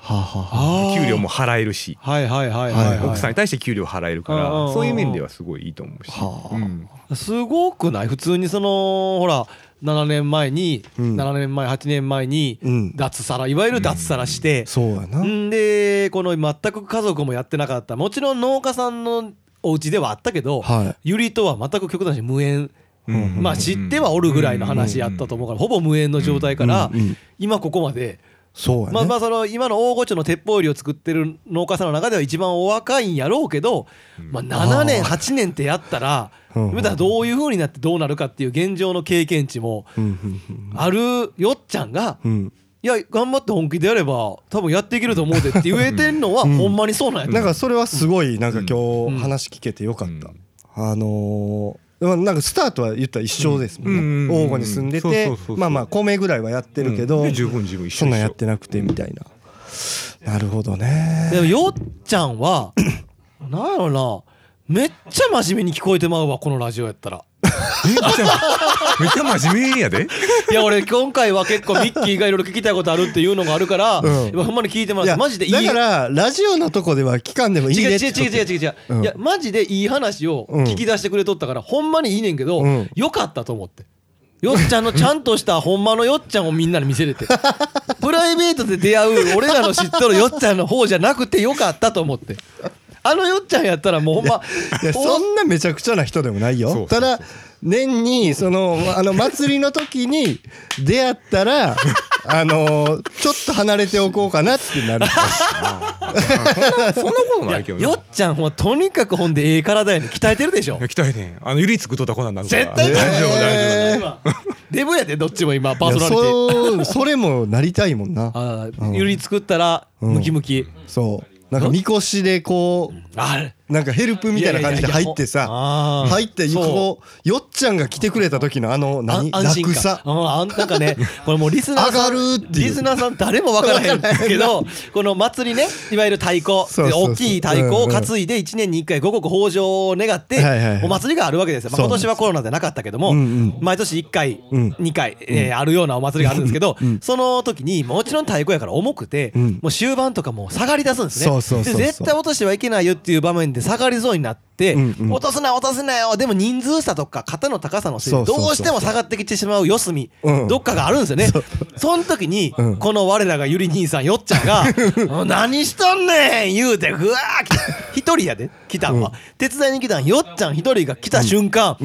はあはあはあ。ー給料も払えるし。はいはいはいはいはい、奥さんに対して給料払えるかうんうんうん。らそういう面ではすごいいいと思うし、はあ。うん。すごくない？普通にそのほら7年前に、うん。7年前8年前にうん。脱サラいわゆる脱サラして、そうやな。んでこの全く家族もやってなかった。もちろん農家さんのお家ではあったけど、はゆりとは全く極端に無縁、うん。まあ知ってはおるぐらいの話やったと思うから、ほぼ無縁の状態から、うんうん。今ここまで、そうやね。まあまあその今の大御所の鉄砲売りを作ってる農家さんの中では一番お若いんやろうけど、まあ、7年8年ってやったら、うん。言うたらどういう風になってどうなるかっていう現状の経験値もあるよっちゃんがいや頑張って本気でやれば多分やっていけると思うでって言えてんのはうん。ほんまにそうなんやと思う。んなかそれはすごいなんかうん。今日話聞けてよかった。あのーなんかスタートは言ったら一緒ですもんうんね王吾に住んでてまあまあ米ぐらいはやってるけどうん。十分十分一緒そんなんやってなくてみたいな。なるほどね。でもよっちゃんは なんやろな。めっちゃ真面目に聞こえてまうわこのラジオやったら。めっちゃめっちゃ真面目やで。いや俺今回は結構ミッキーがいろいろ聞きたいことあるっていうのがあるから、うん。今ほんまに聞いてもらいやってマジでいい？だからラジオのとこでは聞かんでもいいね違う違う違う違う違う、うん。いやマジでいい話を聞き出してくれとったから、ほんまにいいねんけど、うん。よかったと思って。よっちゃんのちゃんとしたほんまのよっちゃんをみんなに見せれて。プライベートで出会う俺らの知っとるよっちゃんの方じゃなくてよかったと思ってあのよっちゃんやったらもうほんまいやそんなめちゃくちゃな人でもないよ。ただ年にそのあの祭りの時に出会ったら あのちょっと離れておこうかなってなるそんなことないけどよっちゃんほんまとにかくほん でええ体やねん鍛えてるでしょ鍛え。てんあのゆりつくとったこんなんなるから絶対大丈夫大丈えー今デブやでどっちも今パーソナリティそうそれもなりたいもんな。ゆり作ったらムキムキ。そうなんかみこしでこうあれなんかヘルプみたいな感じで入ってさ入ってこうよっちゃんが来てくれた時のあの何楽さうんあんなんかね これもうリスナーさんリスナーさん誰も分からへんけど この祭りねいわゆる太鼓大きい太鼓を担いで1年に1回五穀豊穣を願ってお祭りがあるわけですよ、まあ、今年はコロナでなかったけども、毎年1回、うん。2回、えーあるようなお祭りがあるんですけど、うんその時にもちろん太鼓やから重くて、うん。もう終盤とかもう下がり出すんですね。絶対落としてはいけないよっていう場面で下がりそうになって、うんうん。落とすな落とすなよ。でも人数差とか肩の高さのせいでどうしても下がってきてしまう四隅、うん。どっかがあるんですよね。その時に、うん。この我らがゆり兄さんよっちゃんが「もう 何しとんねん!」言うてぐわー来た。一人やで来たんは、手伝いに来たんよっちゃん一人が来た瞬間、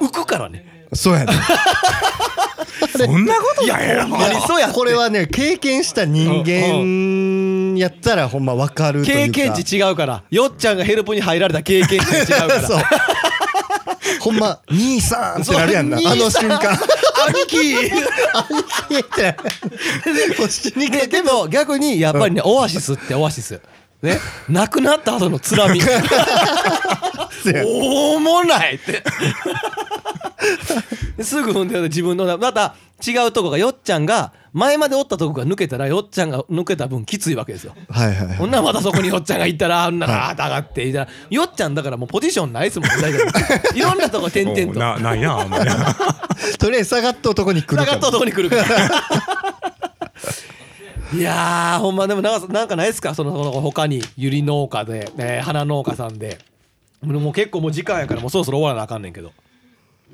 浮くからね。そうやね そんなことない。やろほんまにそうやこれはね経験した人間やったらほんま分かるというか。経験値違うから。よっちゃんがヘルプに入られた経験値違うから。そう。ほんま兄さんってなるやんな。そうあの瞬間。兄貴。兄貴って。腰にででも逆にやっぱりね、オアシスってオアシス。ね。亡くなった後のつらみ おもないって。すぐ踏んで自分のまた違うとこがよっちゃんが前までおったとこが抜けたらよっちゃんが抜けた分きついわけですよ。はいはいほんならまたそこによっちゃんが行ったらあんなら上がっていたらよっちゃんだからもうポジションないですもんね いろんなとこ点々と。なないなあんまりなとりあえず下がった男に来る下がったとこに来るから いやーほんまでもなんかなんかないですか？そのその他にゆり農家で、えー花農家さんでもう結構もう時間やからもうそろそろ終わらなあかんねんけど。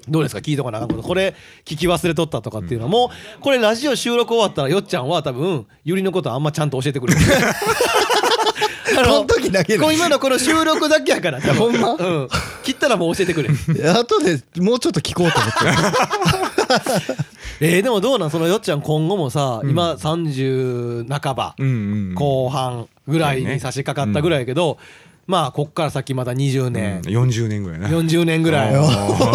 どうですか？聞いとかなあかんこと？これ聞き忘れとったとかっていうのはもうこれラジオ収録終わったらよっちゃんは多分ゆりのことあんまちゃんと教えてくれる あこの時だけ今のこの収録だけやからほんま？うん。切ったらもう教えてくれ。後でもうちょっと聞こうと思って。えー、でもどうなん？そのよっちゃん今後もさ、今30半ば、うんうん後半ぐらいに差し掛かったぐらいやけど、まあこっから先また20年、40年ぐらいな。40年ぐらい。お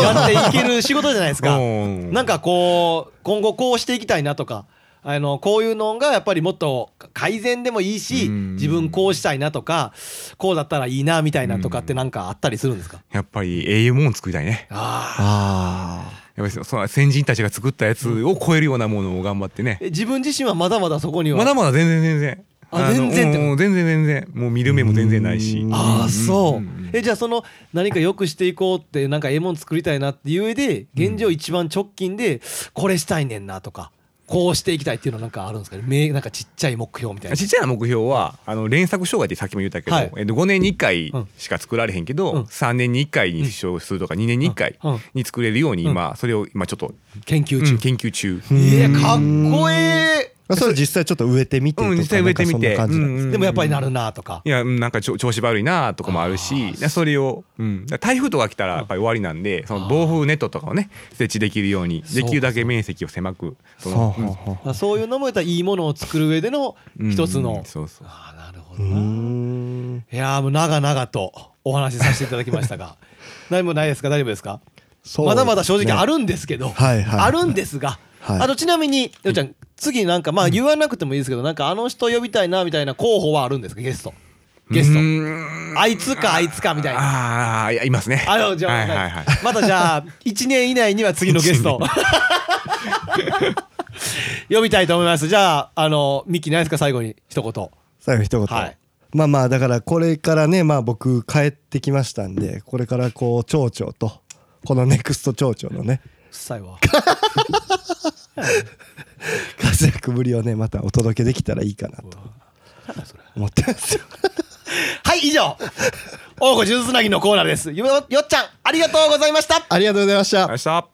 やっていける仕事じゃないですか。うん。なんかこう今後こうしていきたいなとかあのこういうのがやっぱりもっと改善でもいいしうん。自分こうしたいなとかこうだったらいいなみたいなとかってなんかあったりするんですか？やっぱりええもん作りたいね。ああやっぱりその先人たちが作ったやつを超えるようなものを頑張ってね。自分自身はまだまだそこには。まだまだ全然全然あの全然ってうん全然全然。もう見る目も全然ないし。ああそう、えじゃあその何か良くしていこうってなんかええもん作りたいなっていう上で現状一番直近でこれしたいねんなとかこうしていきたいっていうのなんかあるんですかね？めなんかちっちゃい目標みたいな。ちっちゃな目標はあの連作障害ってさっきも言ったけど、はい。えっと、5年に1回うん。しか作られへんけど、うん。3年に1回に出場するとか2年に1回に作れるように今それを今ちょっと、研究中。うん、研究中。いやかっこえあそれ実際ちょっと植えてみてうん実際植えてみて。でもやっぱりなるなとか。いやうんなんか調子悪いなとかもあるしでそれを、うん、台風とか来たらやっぱり終わりなんでその暴風ネットとかをね設置できるようにできるだけ面積を狭くそのはあはあはああそういうのもやったらいいものを作る上でのうん。一つの、うんそうそう。ああなるほどな、ん。いやーもう長々とお話しさせていただきましたが。何もないですか？大丈夫ですか？そうまだまだ正直あるるんですけど、あるんですが、はい。あのちなみによっちゃん次なんかまあ言わなくてもいいですけどなんかあの人呼びたいなみたいな候補はあるんですか？ゲスト。ゲスト。トあいつかあいつかみたいな。ああいやいますね。あのじゃあ、はいはいはい。またじゃあ1年以内には次のゲスト。呼びたいと思います。じゃああのミッキーないですか？最後に一言。最後一言、はい。まあまあだからこれからねまあ僕帰ってきましたんでこれからこう町長とこのネクスト町長のね。うっさいわ 活躍ぶりをねまたお届けできたらいいかなと思ってますよ。はい以上。大御数つなぎのコーナーです。よよっちゃんありがとうございました。ありがとうございました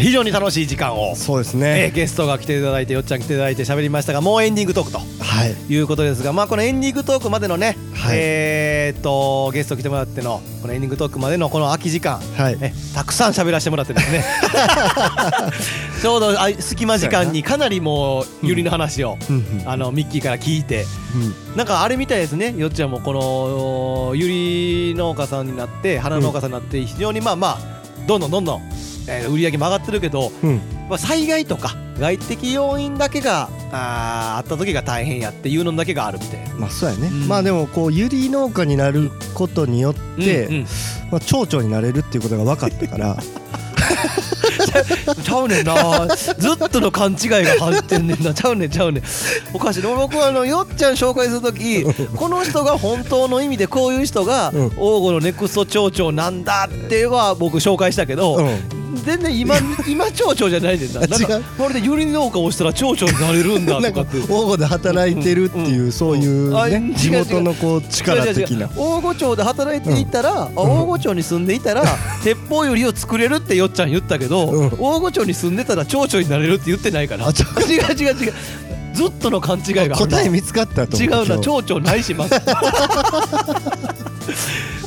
非常に楽しい時間を、そうですえーねゲストが来ていただいてよっちゃん来ていただいて喋りましたがもうエンディングトークと。はい。いうことですがまあこのエンディングトークまでのね、はい。えーっとゲスト来てもらってのこのエンディングトークまでのこの空き時間。はい。えたくさん喋らせてもらってですね。ちょうどあい隙間時間にかなりもうゆりの話を、うんうんあのミッキーから聞いて。うん。なんかあれみたいですねよっちゃんもこのゆり農家さんになって花農家さんになって非常にまあまあどんどんどんどん、えー売り上げも上がってるけど、うん。まあ、災害とか外的要因だけがあーあった時が大変やっていうのだけがあるみたいな。まあそうやね、うん。まあでもこうゆり農家になることによって、うんうん。まあ、町長になれるっていうことが分かったから。ちゃうねんな。ずっとの勘違いが入ってんねんな。ちゃうねんちゃうねん。おかしい。僕はあのよっちゃん紹介する時この人が本当の意味でこういう人がうん。王吾のネクスト町長なんだっては僕紹介したけど、うん全然今今町長じゃないねんな。違う。まるでゆり農家をしたら町長になれるんだとかって。王吾で働いてるっていう、うん。そういう。地元のこう力的な。大御町で働いていたら、あ大御町に住んでいたら 鉄砲よりを作れるってよっちゃん言ったけど、うん。大御町に住んでたら町長になれるって言ってないから。違う違う違う。ずっとの勘違いが答え見つかったと思違うな。町長ないします。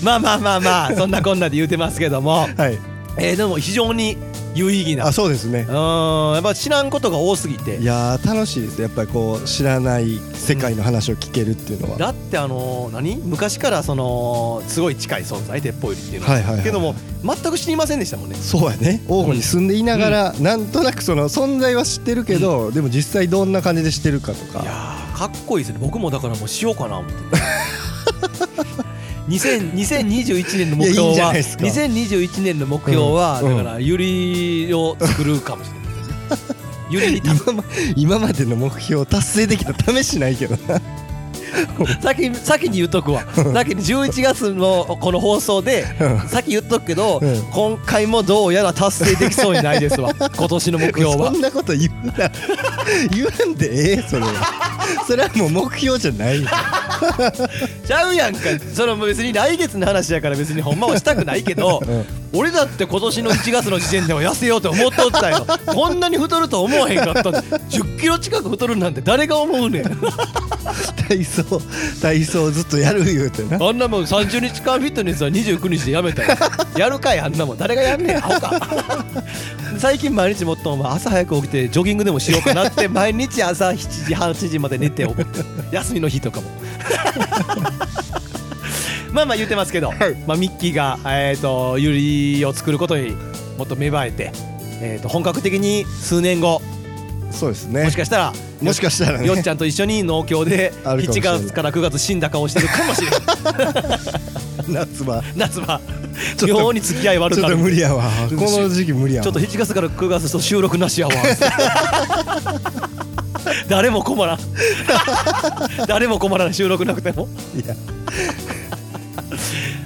まあまあまあまあそんなこんなで言うてますけども、はいえーでも非常に有意義な。あそうですね。うん。やっぱ知らんことが多すぎて。いやー楽しいです。やっぱりこう知らない世界の話を聞けるっていうのは、だってあの何？昔からそのすごい近い存在鉄砲よりっていうのは,、はいはいはいけども全く知りませんでしたもんね。そうやね。王吾に住んでいながら、なんとなくその存在は知ってるけど、でも実際どんな感じでしてるかとか。いやーかっこいいですね。僕もだからもうしようかな思って。2000 2021年の目標はんじゃないですか。2021年の目標は、うん。だからゆりを作るかもしれないですね。ゆりにた今ま今までの目標を達成できた試しないけどな。先に先に言っとくわ。先に11月のこの放送でうん。先言っとくけど、うん。今回もどうやら達成できそうにないですわ。今年の目標は。そんなこと言うな。言わんでええそれは。それはもう目標じゃない。よちゃうやんか。その別に来月の話やから別にほんまはしたくないけど、うん。俺だって今年の1月の時点では痩せようと思っとったよ。こんなに太ると思わへんかった1 0キロ近く太るなんて誰が思うねん。体操体操ずっとやる言うてな。あんなもん30日間フィットネスは29日でやめたよ。やるかいあんなもん。誰がやんねんアホか最近毎日もっとお前朝早く起きてジョギングでもしようかなって毎日朝7時8時まで寝て 休みの日とかも。まあまあ言ってますけど、まあ、ミッキーが、えー、とゆりを作ることにもっと芽生えて、えー、と本格的に数年後そうですね。もしかしたらもしかしたらね。よっちゃんと一緒に農協で7 あるかもしれない。月から9月死んだ顔してるかもしれない。夏場。夏場。妙に付き合い悪ちょっかると無理やわ。この時期無理やわ。ちょっと7月から9月と収録なしやわ。誰も困らん。誰も困らない収録なくても。いや。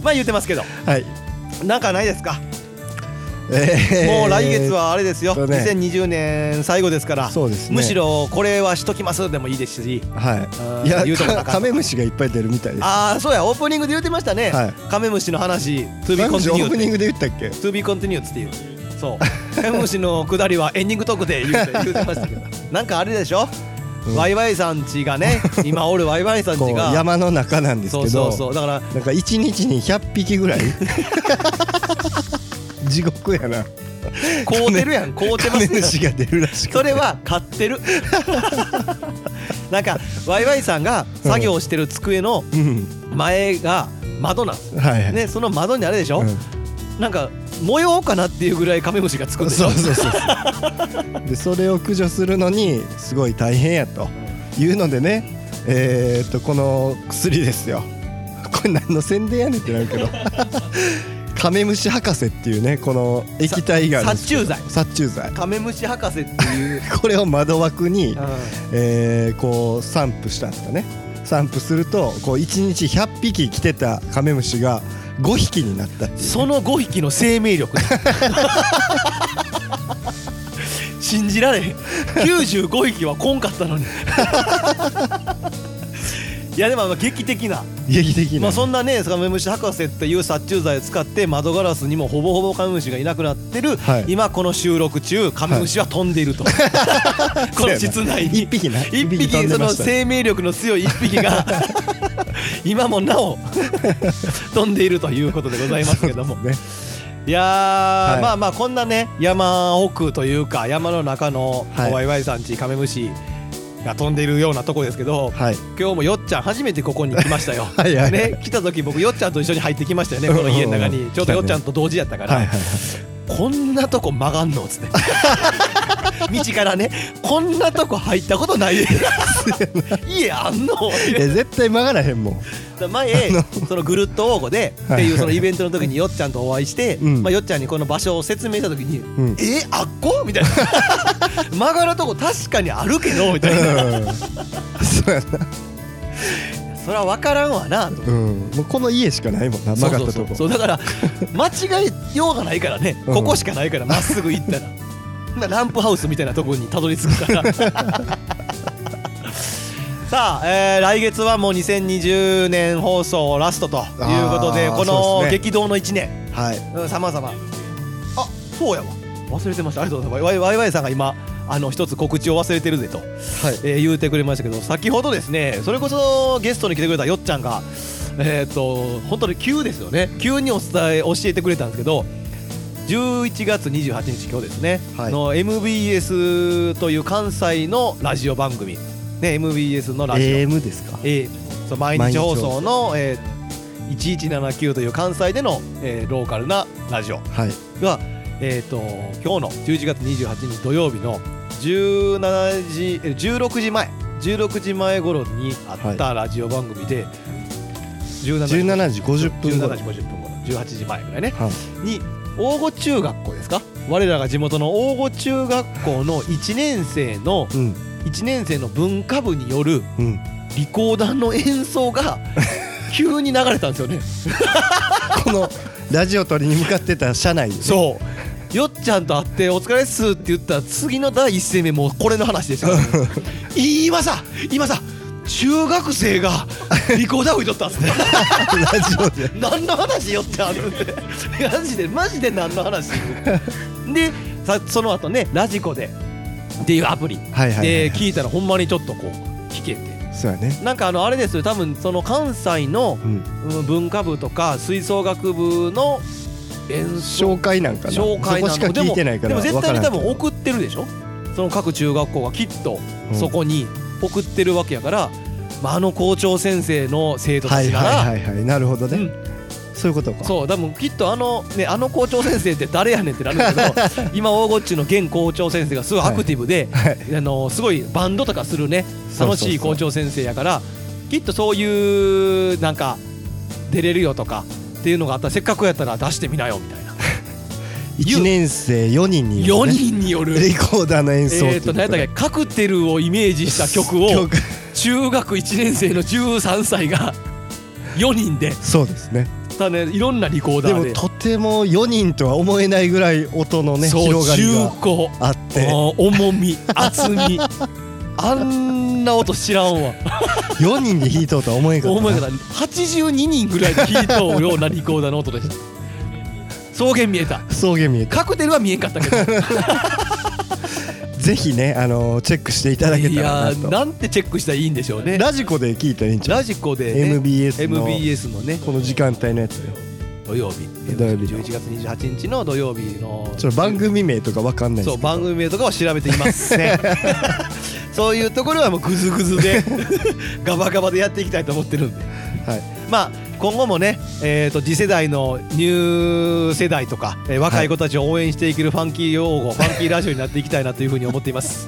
まあ言ってますけど。はい。なんかないですか、えー もう来月はあれですよ、ね。2020年最後ですから。そうですね。むしろこれはしときますでもいいですし。はい。いや言うとカメムシがいっぱい出るみたいです。ああそうや。オープニングで言ってましたね、はい。カメムシの話。To be カメムシオ continued ープニングで言ったっけ？To be continued っていう。そう。カメムシのくだりはエンディングトークで言うて 言うてましたけど。なんかあれでしょ、うん。ワイワイさんちがね 今おるワイワイさんちが。山の中なんですそけど。うそうそう。だからなんか一日に100匹ぐらい地獄やな。凍ってるやん。凍ってますよムシが出るらしくて。それは買ってる。なんかワイワイさんが作業してる机のうん。前が窓なん。ですはいはい。ねその窓にあれでしょ、うん。なんか模様かなっていうぐらいカメムシがつくんでそうそうそうそう。でそれを駆除するのにすごい大変やと。いうのでねえー、っとこの薬ですよ。これ何の宣伝やねんってなるけどカメムシ博士っていうねこの液体が殺虫殺虫剤。カメムシ博士っていう、これを窓枠に、うえーこう散布したんですかね。散布するとこう1日100匹来てたカメムシが5匹になったっていう。んその5匹の生命力。信じられへん。95匹はこんかったのに いいやでもあの劇的な。劇的な。まあそんなねカメムシ博士っていう殺虫剤を使って窓ガラスにもほぼほぼカメムシがいなくなってる、はい。今この収録中カメムシは飛んでいると、この室内に。一匹な。一匹飛んでました。その生命力の強い一匹が 今もなお飛んでいるということでございますけども。ね。いやー、はい。まあまあこんなね山奥というか山の中のはい。ワイワイさんちカメムシが飛んでいるようなとこですけど、はい。今日もよっちゃん初めてここに来ましたよ。はいはい。はいね来た時僕よっちゃんと一緒に入ってきましたよねこの家の中うん。うんうんに。ちょうどよっちゃんと同時やったから、はいはいはい。こんなとこ曲がんのっつって 道からねこんなとこ入ったことないで 家あんの？え絶対曲がらへんもん。前そのぐるっと王吾でってはいいうそのイベントの時によっちゃんとお会いして、うん。まあ、よっちゃんにこの場所を説明した時に「ん。えあっこ?」みたいな「曲がるとこ確かにあるけど」みたいな。うん。そうやな。それは分からんわな。とうん。もうこの家しかないもんな曲がったとそうそうこ。そうだから間違えようがないからね、うん。ここしかないからまっすぐ行ったらなランプハウスみたいなところにたどり着くから。さあ、えー来月はもう2020年放送ラストということでこの激動の1年。はい。さまざまあそうやわ。忘れてました。ありがとうございます。ワイワイさんが今あの一つ告知を忘れてるぜと、はい。えー言うてくれましたけど先ほどですねそれこそゲストに来てくれたよっちゃんがえっ、と本当に急ですよね。急にお伝え教えてくれたんですけど11月28日今日ですね、はい。の MBS という関西のラジオ番組。ね MBS のラジオ。AM ですか？えーそう毎日放送の、えー、1179という関西での、えーローカルなラジオ。はい。が、えー、と今日の11月28日土曜日の17時えー16時前。16時前頃にあったラジオ番組で、17 17時50分頃。17時50分頃。18時前ぐらいね。はい。に大御中学校ですか？我らが地元の大御中学校の1年生のうん。1年生の文化部によるうん。リコーダーの演奏が 急に流れたんですよね。このラジオ取りに向かってた車内でね。そう。よっちゃんと会って「お疲れっす」って言ったら次の第一声目もうこれの話でしたね。今さ今さ中学生がリコーダー置いとったんすね。ラジオで。何の話よってあるんで。マジでマジで何の話？でさその後ねラジコでっていうアプリ。で聞いたらほんまにちょっとこう聞けて。そうやね。なんかあのあれですよ。多分その関西のうん。うん文化部とか吹奏楽部の演奏。紹介なんかな。紹介なそこしか聞いてないからでもでも絶対に多分わ送ってるでしょ？その各中学校がきっとうん。そこに送ってるわけやから、まあ、あの校長先生の生徒からんはいたちなら、はいはいはい。なるほどね、うん。そういうことか。そう多分きっとあのねあの校長先生って誰やねんってなるんだけど今大御っちの現校長先生がすごいアクティブで、はい。あのすごいバンドとかするね楽しい校長先生やからきっとそういうなんか出れるよとかっていうのがあったらせっかくやったら出してみなよみたいな1年生4人に、4人による。レコーダーの演奏えー、と何やったっけ？カクテルをイメージした曲を曲。中学1年生の13歳が4人で。そうですね。たねいろんなリコーダーで。でもとても4人とは思えないぐらい音のね広がり重が厚。あって。重み厚み。あんな音知らんわ。4人で弾いとうとは思えんかったな。思いから82人ぐらいで弾いとうようなリコーダーの音でした草原見えた。草原見えた。カクテルは見えんかったけど。ぜひねあのーチェックしていただけいたらやなと。ーなんてチェックしたらいいんでしょうね。ラジコで聞いたらいいんちゃう？ラジコで、ね、MBS の MBS のね。この時間帯のやつよ。土曜日。土曜日。の11月28日の土曜日の。ちょ番組名とかわかんないそう番組名とかは調べていません。そういうところはもうグズグズで ガバガバでやっていきたいと思ってるんで。はいまあ今後もね、えー、と次世代のニュー世代とか、えー若い子たちを応援していけるファンキー用語、ファンキーラジオになっていきたいなというふうに思っています。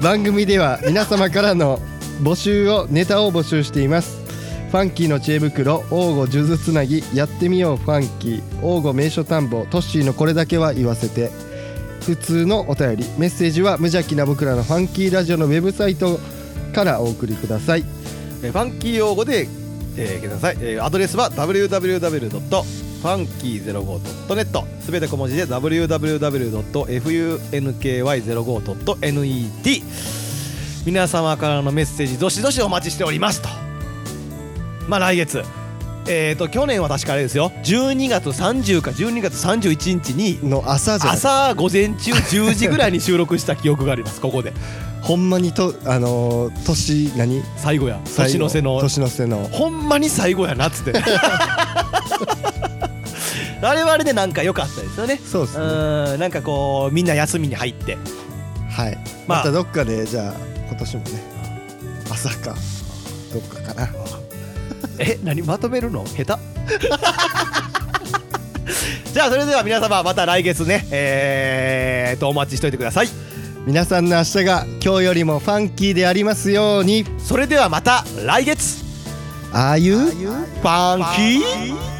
番組では皆様からの募集をネタを募集しています。ファンキーの知恵袋王吾数珠つなぎやってみようファンキー王吾名所探訪トッシーのこれだけは言わせて。普通のお便りメッセージは無邪気な僕らのファンキーラジオのウェブサイトからお送りくださいえファンキー用語で、えー、ください、えーアドレスは www.funky05.net すべて小文字で www.funky05.net 皆様からのメッセージどしどしお待ちしておりますと。まあ来月。えーと去年は確かあれですよ。12月30か12月31日にの朝じゃ朝午前中10時ぐらいに収録した記憶がありますここで。ほんまにとあのー年何？最後や。最後。年の瀬の。年の瀬の。ほんまに最後やなっつって あれはあれでなんか良かったですよね。そうですね。うんなんかこうみんな休みに入って。はい。まあ。またどっかでじゃあ今年もね朝かどっかかなえ何まとめるの？下手。じゃあそれでは皆様また来月ね。えー、とお待ちしといてください。皆さんの明日が今日よりもファンキーでありますように。それではまた来月。ああいうファンキー